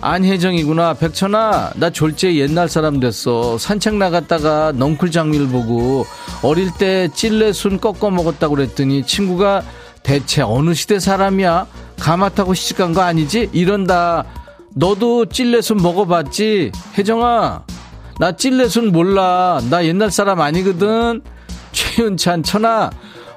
안혜정이구나. 백천아 나 졸지에 옛날 사람 됐어. 산책 나갔다가 넝쿨 장미를 보고 어릴 때 찔레순 꺾어 먹었다고 그랬더니 친구가 대체 어느 시대 사람이야 가마 타고 시집간 거 아니지 이런다 너도 찔레순 먹어봤지? 혜정아, 나 찔레순 몰라. 나 옛날 사람 아니거든. 최윤찬, 천아,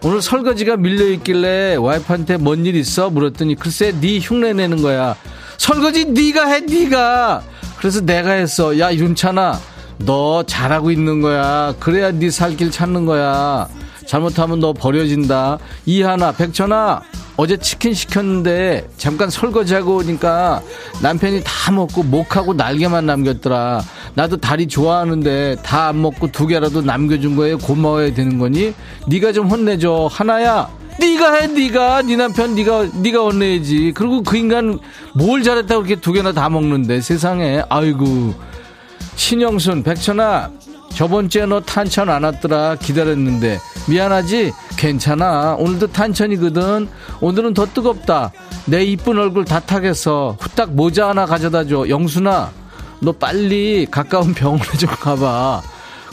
오늘 설거지가 밀려있길래 와이프한테 뭔 일 있어? 물었더니 글쎄 네 흉내 내는 거야. 설거지 네가 해, 네가. 그래서 내가 했어. 야, 윤찬아, 너 잘하고 있는 거야. 그래야 네 살 길 찾는 거야. 잘못하면 너 버려진다. 이하나, 백천아, 어제 치킨 시켰는데 잠깐 설거지하고 오니까 남편이 다 먹고 목하고 날개만 남겼더라. 나도 다리 좋아하는데 다 안 먹고 두 개라도 남겨준 거에 고마워야 되는 거니? 네가 좀 혼내줘. 하나야. 네가 해, 네가. 네 남편 네가 네가 혼내야지. 그리고 그 인간 뭘 잘했다고 그렇게 두 개나 다 먹는데 세상에. 아이고. 신영순, 백천아. 저번 주에 너 탄천 안 왔더라. 기다렸는데. 미안하지? 괜찮아. 오늘도 탄천이거든. 오늘은 더 뜨겁다. 내 이쁜 얼굴 다 타겠어. 후딱 모자 하나 가져다 줘. 영순아, 너 빨리 가까운 병원에 좀 가봐.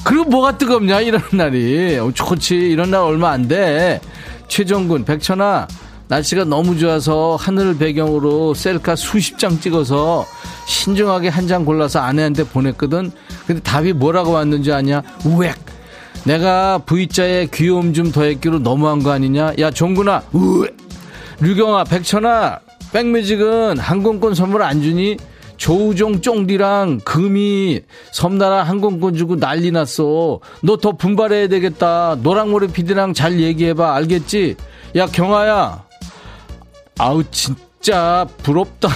그리고 뭐가 뜨겁냐, 이런 날이. 어, 좋지. 이런 날 얼마 안 돼. 최정군, 백천아, 날씨가 너무 좋아서 하늘 배경으로 셀카 수십 장 찍어서 신중하게 한 장 골라서 아내한테 보냈거든. 근데 답이 뭐라고 왔는지 아냐? 우엑! 내가 V자에 귀여움 좀 더했기로 너무한 거 아니냐? 야, 종구나, 우엑! 류경아, 백천아, 백뮤직은 항공권 선물 안 주니? 조우종 쫑디랑 금이 섬나라 항공권 주고 난리 났어. 너 더 분발해야 되겠다. 노랑머리 피디랑 잘 얘기해봐. 알겠지? 야, 경아야. 아우, 진짜 부럽다.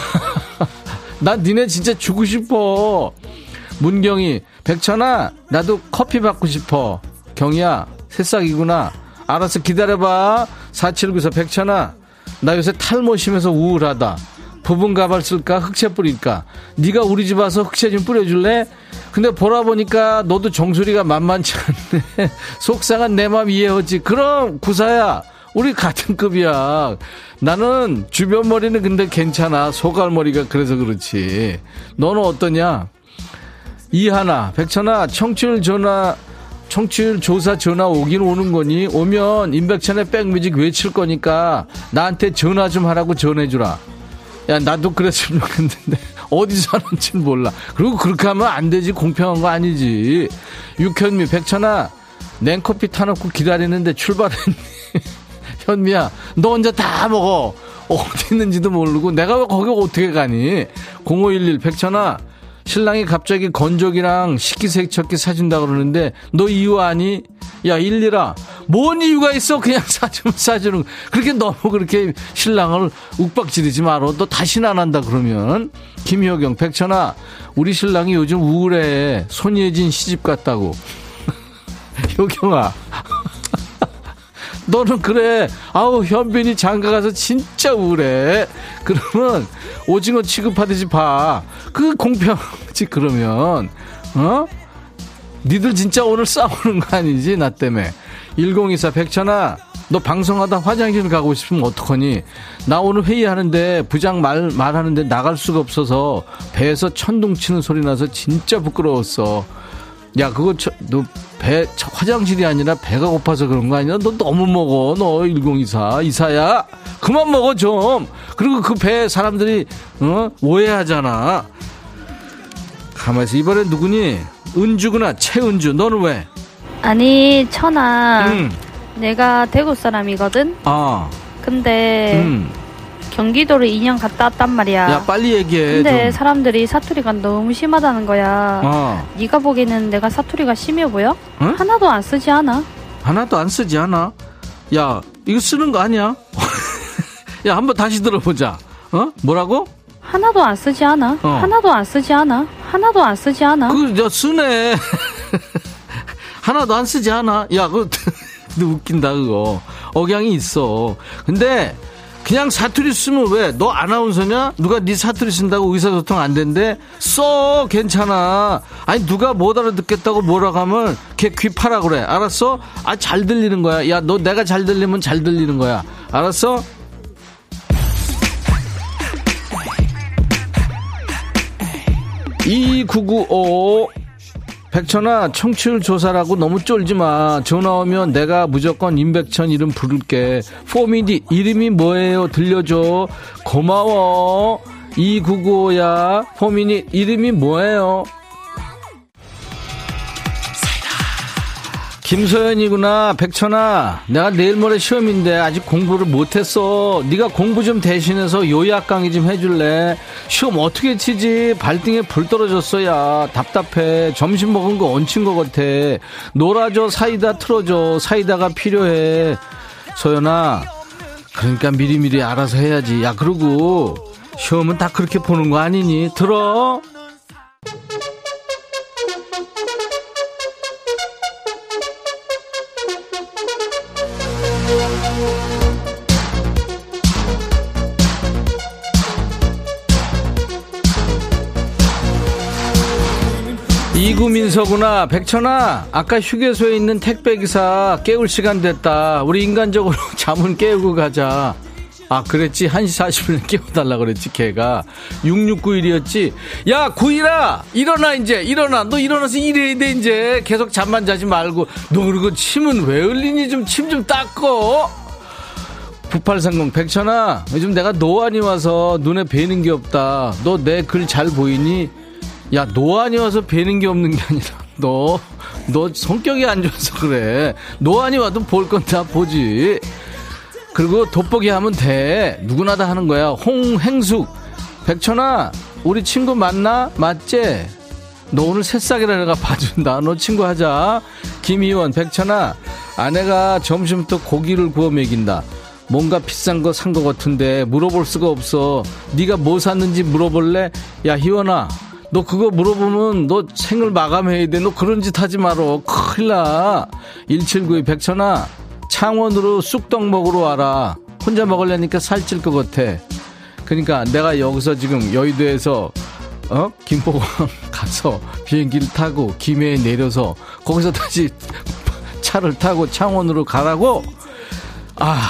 난 니네 진짜 주고 싶어. 문경이, 백천아, 나도 커피 받고 싶어. 경이야, 새싹이구나. 알았어, 기다려봐. 4794 백천아, 나 요새 탈모 심해서 우울하다. 부분 가발 쓸까 흑채 뿌릴까 네가 우리 집 와서 흑채 좀 뿌려줄래 근데 보라 보니까 너도 정수리가 만만치 않네 속상한 내 맘 이해하지 그럼 구사야 우리 같은 급이야. 나는 주변 머리는 근데 괜찮아. 소갈머리가 그래서 그렇지. 너는 어떠냐? 이하나. 백천아 청취율 전화 청취율 조사 전화 오긴 오는 거니? 오면 임백천의 백뮤직 외칠 거니까 나한테 전화 좀 하라고 전해주라. 야 나도 그랬으면 좋겠는데. 어디서 하는지는 몰라. 그리고 그렇게 하면 안 되지. 공평한 거 아니지. 육현미 백천아 냉커피 타놓고 기다리는데 출발했니 현미야 너 혼자 다 먹어. 어디 있는지도 모르고 내가 왜 거기 어떻게 가니? 0511 백천아 신랑이 갑자기 건조기랑 식기세척기 사준다 그러는데 너 이유 아니? 야 일리라 뭔 이유가 있어? 그냥 사주면 사주는 그렇게 너무 그렇게 신랑을 욱박지르지 말어. 너 다시는 안 한다 그러면. 김효경 백천아 우리 신랑이 요즘 우울해. 손예진 시집 갔다고. 효경아 너는 그래. 아우 현빈이 장가 가서 진짜 우울해. 그러면 오징어 취급하듯이 봐 그 공평하지 그러면. 어? 니들 진짜 오늘 싸우는 거 아니지 나 때문에. 1024 백천아 너 방송하다 화장실 가고 싶으면 어떡하니? 나 오늘 회의하는데 부장 말 말하는데 나갈 수가 없어서 배에서 천둥 치는 소리 나서 진짜 부끄러웠어 야 그거 저, 너배 화장실이 아니라 배가 고파서 그런 거 아니야? 너 너무 먹어 너 1024 이사야. 그만 먹어 좀. 그리고 그 배 사람들이 어 오해하잖아. 가만있어. 이번엔 누구니? 은주구나. 최은주. 너는 왜? 아니 천아. 음. 내가 대구 사람이거든? 아. 근데 음. 경기도를 2년 갔다 왔단 말이야 야 빨리 얘기해 근데 좀. 사람들이 사투리가 너무 심하다는 거야 어. 네가 보기에는 내가 사투리가 심해 보여? 응? 하나도 안 쓰지 않아 하나도 안 쓰지 않아 야 이거 쓰는 거 아니야 야, 한번 다시 들어보자. 어? 뭐라고? 하나도 안 쓰지 않아. 어. 하나도 안 쓰지 않아. 하나도 안 쓰지 않아. 그, 저, 쓰네. 하나도 안 쓰지 않아. 야, 그, 웃긴다, 그거. 억양이 있어. 근데, 그냥 사투리 쓰면 왜? 너 아나운서냐? 누가 네 사투리 쓴다고 의사소통 안 된대? 써! 괜찮아. 아니, 누가 못 알아듣겠다고 뭐라 하면 걔 귀 파라 그래. 알았어? 아, 잘 들리는 거야. 야, 너 내가 잘 들리면 잘 들리는 거야. 알았어? 2995 백천아 청취율 조사라고 너무 쫄지 마. 전화 오면 내가 무조건 임백천 이름 부를게. 포미디 이름이 뭐예요? 들려줘. 고마워. 2995야. 포미디 이름이 뭐예요 김소연이구나 백천아. 내가 내일 모레 시험인데 아직 공부를 못했어. 네가 공부 좀 대신해서 요약 강의 좀 해줄래? 시험 어떻게 치지? 발등에 불 떨어졌어 야. 답답해. 점심 먹은 거 얹힌 거 같아. 놀아줘 사이다 틀어줘. 사이다가 필요해. 소연아 그러니까 미리미리 알아서 해야지. 야 그러고 시험은 다 그렇게 보는 거 아니니? 들어 이구 민서구나. 백천아 아까 휴게소에 있는 택배기사 깨울 시간 됐다. 우리 인간적으로 잠은 깨우고 가자. 아 그랬지? 1시 40분에 깨워달라 그랬지 걔가. 6691이었지? 야 구일아! 일어나 이제. 일어나. 너 일어나서 일해야 돼 이제. 계속 잠만 자지 말고. 너 그리고 침은 왜 흘리니? 좀 침좀 닦어. 9830 백천아 요즘 내가 노안이 와서 눈에 뵈는 게 없다. 너 내 글 잘 보이니 야, 노안이 와서 뵈는 게 없는 게 아니라, 너, 너 성격이 안 좋아서 그래. 노안이 와도 볼 건 다 보지. 그리고 돋보기 하면 돼. 누구나 다 하는 거야. 홍행숙. 백천아, 우리 친구 맞나? 맞지? 너 오늘 새싹이라 내가 봐준다. 너 친구 하자. 김희원, 백천아, 아내가 점심부터 고기를 구워 먹인다. 뭔가 비싼 거 산 거 같은데 물어볼 수가 없어. 네가 뭐 샀는지 물어볼래? 야, 희원아, 너 그거 물어보면 너 생을 마감해야 돼. 너 그런 짓 하지 말어. 큰일 나. 1792 백천아, 창원으로 쑥떡 먹으러 와라. 혼자 먹으려니까 살찔 것 같아. 그러니까 내가 여기서 지금 여의도에서 어? 김포공항 가서 비행기를 타고 김해에 내려서 거기서 다시 차를 타고 창원으로 가라고? 아,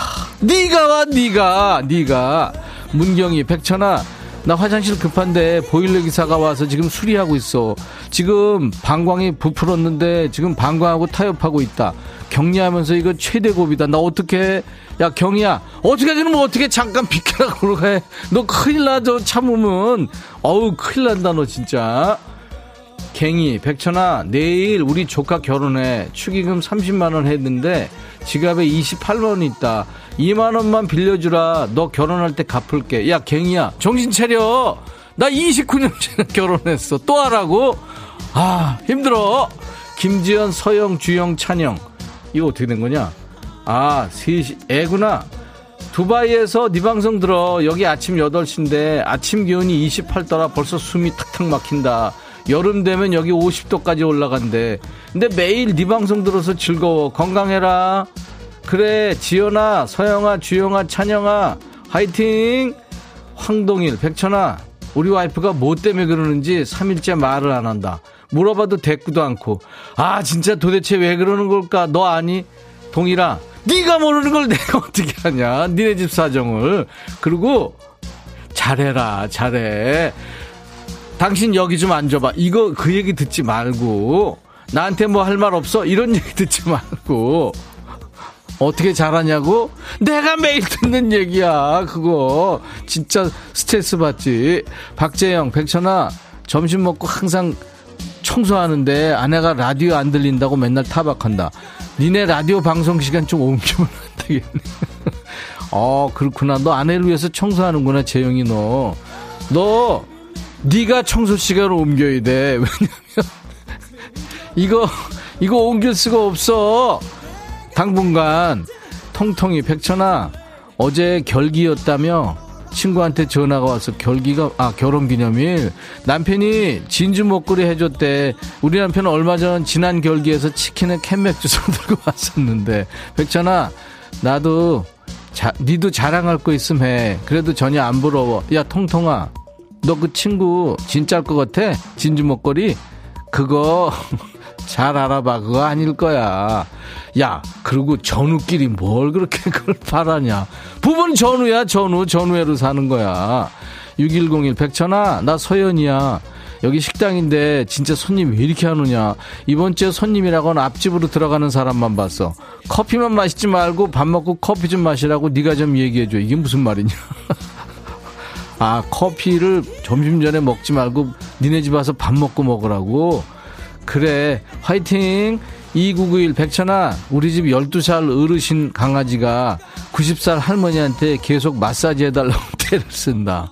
네가 와, 네가, 네가. 문경이 백천아, 나 화장실 급한데 보일러 기사가 와서 지금 수리하고 있어. 지금 방광이 부풀었는데 지금 방광하고 타협하고 있다. 격리하면서 이거 최대 고비다. 나 어떻게? 야 경이야 어떻게 그러면 어떻게 잠깐 비켜라 그러게. 너 큰일 나저 참으면 어우 큰일 난다 너 진짜. 갱이 백천아 내일 우리 조카 결혼해 축의금 30만 원 했는데 지갑에 28만 원 있다. 2만 원만 빌려주라. 너 결혼할 때 갚을게. 야, 갱이야. 정신 차려. 나 29년 전에 결혼했어. 또 하라고? 아, 힘들어. 김지연, 서영, 주영, 찬영. 이거 어떻게 된 거냐? 아, 셋이, 애구나. 두바이에서 네 방송 들어. 여기 아침 8시인데 아침 기온이 28도라 벌써 숨이 탁탁 막힌다. 여름 되면 여기 50도까지 올라간대. 근데 매일 네 방송 들어서 즐거워. 건강해라. 그래 지연아 서영아 주영아 찬영아. 화이팅! 황동일 백천아. 우리 와이프가 뭐 때문에 그러는지 3일째 말을 안 한다. 물어봐도 대꾸도 않고. 아 진짜 도대체 왜 그러는 걸까? 너 아니? 동일아 네가 모르는 걸 내가 어떻게 하냐? 니네 집 사정을. 그리고 잘해라 잘해 당신 여기 좀 앉아봐 이거 그 얘기 듣지 말고 나한테 뭐 할 말 없어 이런 얘기 듣지 말고 어떻게 잘하냐고? 내가 매일 듣는 얘기야, 그거. 진짜 스트레스 받지. 박재영, 백천아, 점심 먹고 항상 청소하는데 아내가 라디오 안 들린다고 맨날 타박한다. 니네 라디오 방송 시간 좀 옮기면 안 되겠네. 어, 그렇구나. 너 아내를 위해서 청소하는구나, 재영이 너. 너, 네가 청소 시간을 옮겨야 돼. 왜냐면, 이거, 이거 옮길 수가 없어. 당분간 통통이 백천아 어제 결기였다며 친구한테 전화가 와서 결기가 아 결혼 기념일. 남편이 진주 목걸이 해줬대. 우리 남편은 얼마 전 지난 결기에서 치킨에 캔맥주 사들고 왔었는데. 백천아 나도 자, 니도 자랑할 거 있음 해. 그래도 전혀 안 부러워. 야 통통아 너 그 친구 진짜일 것 같아 진주 목걸이 그거 잘 알아봐. 그거 아닐 거야. 야, 그리고 전우끼리 뭘 그렇게 그걸 바라냐. 부부는 전우야, 전우. 전우애로 사는 거야. 6101 백천아, 나 서연이야. 여기 식당인데 진짜 손님 왜 이렇게 하느냐. 이번 주에 손님이라고는 앞집으로 들어가는 사람만 봤어. 커피만 마시지 말고 밥 먹고 커피 좀 마시라고 네가 좀 얘기해줘. 이게 무슨 말이냐. 아, 커피를 점심 전에 먹지 말고 니네 집 와서 밥 먹고 먹으라고. 그래 화이팅. 2991 백천아 우리 집 12살 어르신 강아지가 90살 할머니한테 계속 마사지 해달라고 때를 쓴다.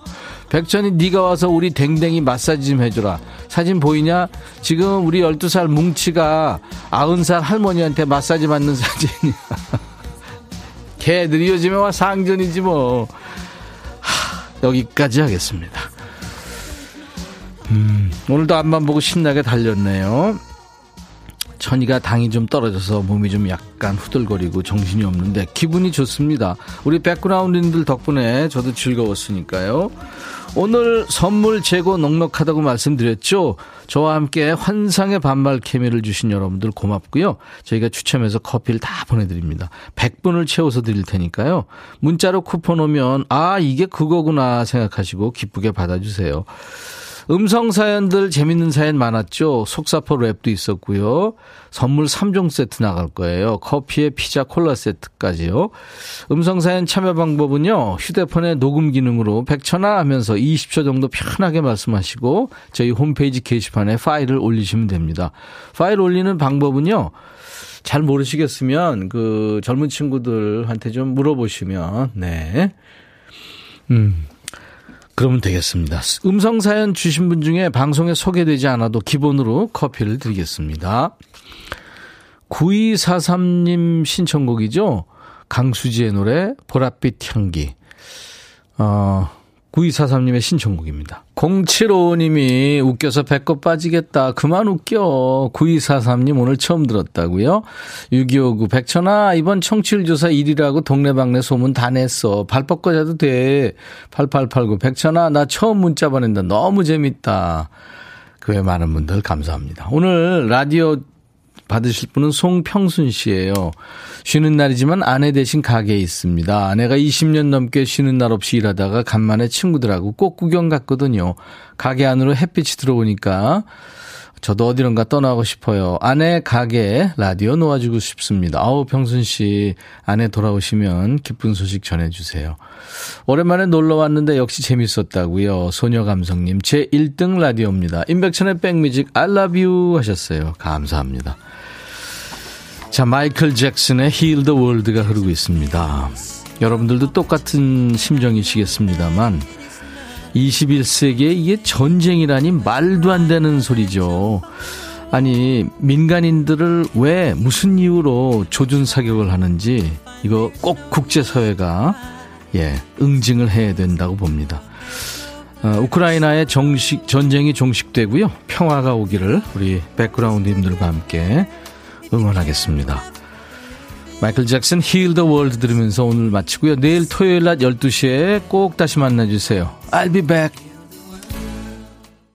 백천이 네가 와서 우리 댕댕이 마사지 좀 해줘라. 사진 보이냐? 지금 우리 12살 뭉치가 90살 할머니한테 마사지 받는 사진이야. 걔들이 요즘에 와 상전이지 뭐. 하, 여기까지 하겠습니다 음, 오늘도 앞만 보고 신나게 달렸네요. 천이가 당이 좀 떨어져서 몸이 좀 약간 후들거리고 정신이 없는데 기분이 좋습니다. 우리 백그라운드님들 덕분에 저도 즐거웠으니까요. 오늘 선물 재고 넉넉하다고 말씀드렸죠. 저와 함께 환상의 반말 케미를 주신 여러분들 고맙고요. 저희가 추첨해서 커피를 다 보내드립니다. 100분을 채워서 드릴 테니까요. 문자로 쿠폰 오면 아 이게 그거구나 생각하시고 기쁘게 받아주세요. 음성 사연들 재밌는 사연 많았죠. 속사포 랩도 있었고요. 선물 3종 세트 나갈 거예요. 커피에 피자 콜라 세트까지요. 음성 사연 참여 방법은요. 휴대폰의 녹음 기능으로 100초나 하면서 20초 정도 편하게 말씀하시고 저희 홈페이지 게시판에 파일을 올리시면 됩니다. 파일 올리는 방법은요. 잘 모르시겠으면 그 젊은 친구들한테 좀 물어보시면 네. 음. 그러면 되겠습니다. 음성 사연 주신 분 중에 방송에 소개되지 않아도 기본으로 커피를 드리겠습니다. 9243님 신청곡이죠. 강수지의 노래 보랏빛 향기. 어, 9243님의 신청곡입니다. 0755님이 웃겨서 배꼽 빠지겠다. 그만 웃겨. 9243님 오늘 처음 들었다고요? 6259 백천아 이번 청취율 조사 1위라고 동네방네 소문 다 냈어. 발 뻗고 자도 돼. 8889 백천아 나 처음 문자 보낸다. 너무 재밌다. 그외 많은 분들 감사합니다. 오늘 라디오 받으실 분은 송평순 씨예요. 쉬는 날이지만 아내 대신 가게에 있습니다. 아내가 20년 넘게 쉬는 날 없이 일하다가 간만에 친구들하고 꼭 구경 갔거든요. 가게 안으로 햇빛이 들어오니까 저도 어디론가 떠나고 싶어요. 아내 가게 라디오 놓아주고 싶습니다. 아우 평순 씨 아내 돌아오시면 기쁜 소식 전해주세요. 오랜만에 놀러 왔는데 역시 재밌었다고요. 소녀 감성님 제 1등 라디오입니다. 임백천의 백뮤직 I love you 하셨어요. 감사합니다. 자, 마이클 잭슨의 Heal the World가 흐르고 있습니다. 여러분들도 똑같은 심정이시겠습니다만 21세기에 이게 전쟁이라니 말도 안 되는 소리죠. 아니, 민간인들을 왜 무슨 이유로 조준 사격을 하는지 이거 꼭 국제사회가 예, 응징을 해야 된다고 봅니다. 어, 우크라이나의 정식 전쟁이 종식되고요. 평화가 오기를 우리 백그라운드님들과 함께 응원하겠습니다. 마이클 잭슨 Heal the World 들으면서 오늘 마치고요. 내일 토요일 낮 12시에 꼭 다시 만나주세요. I'll be back.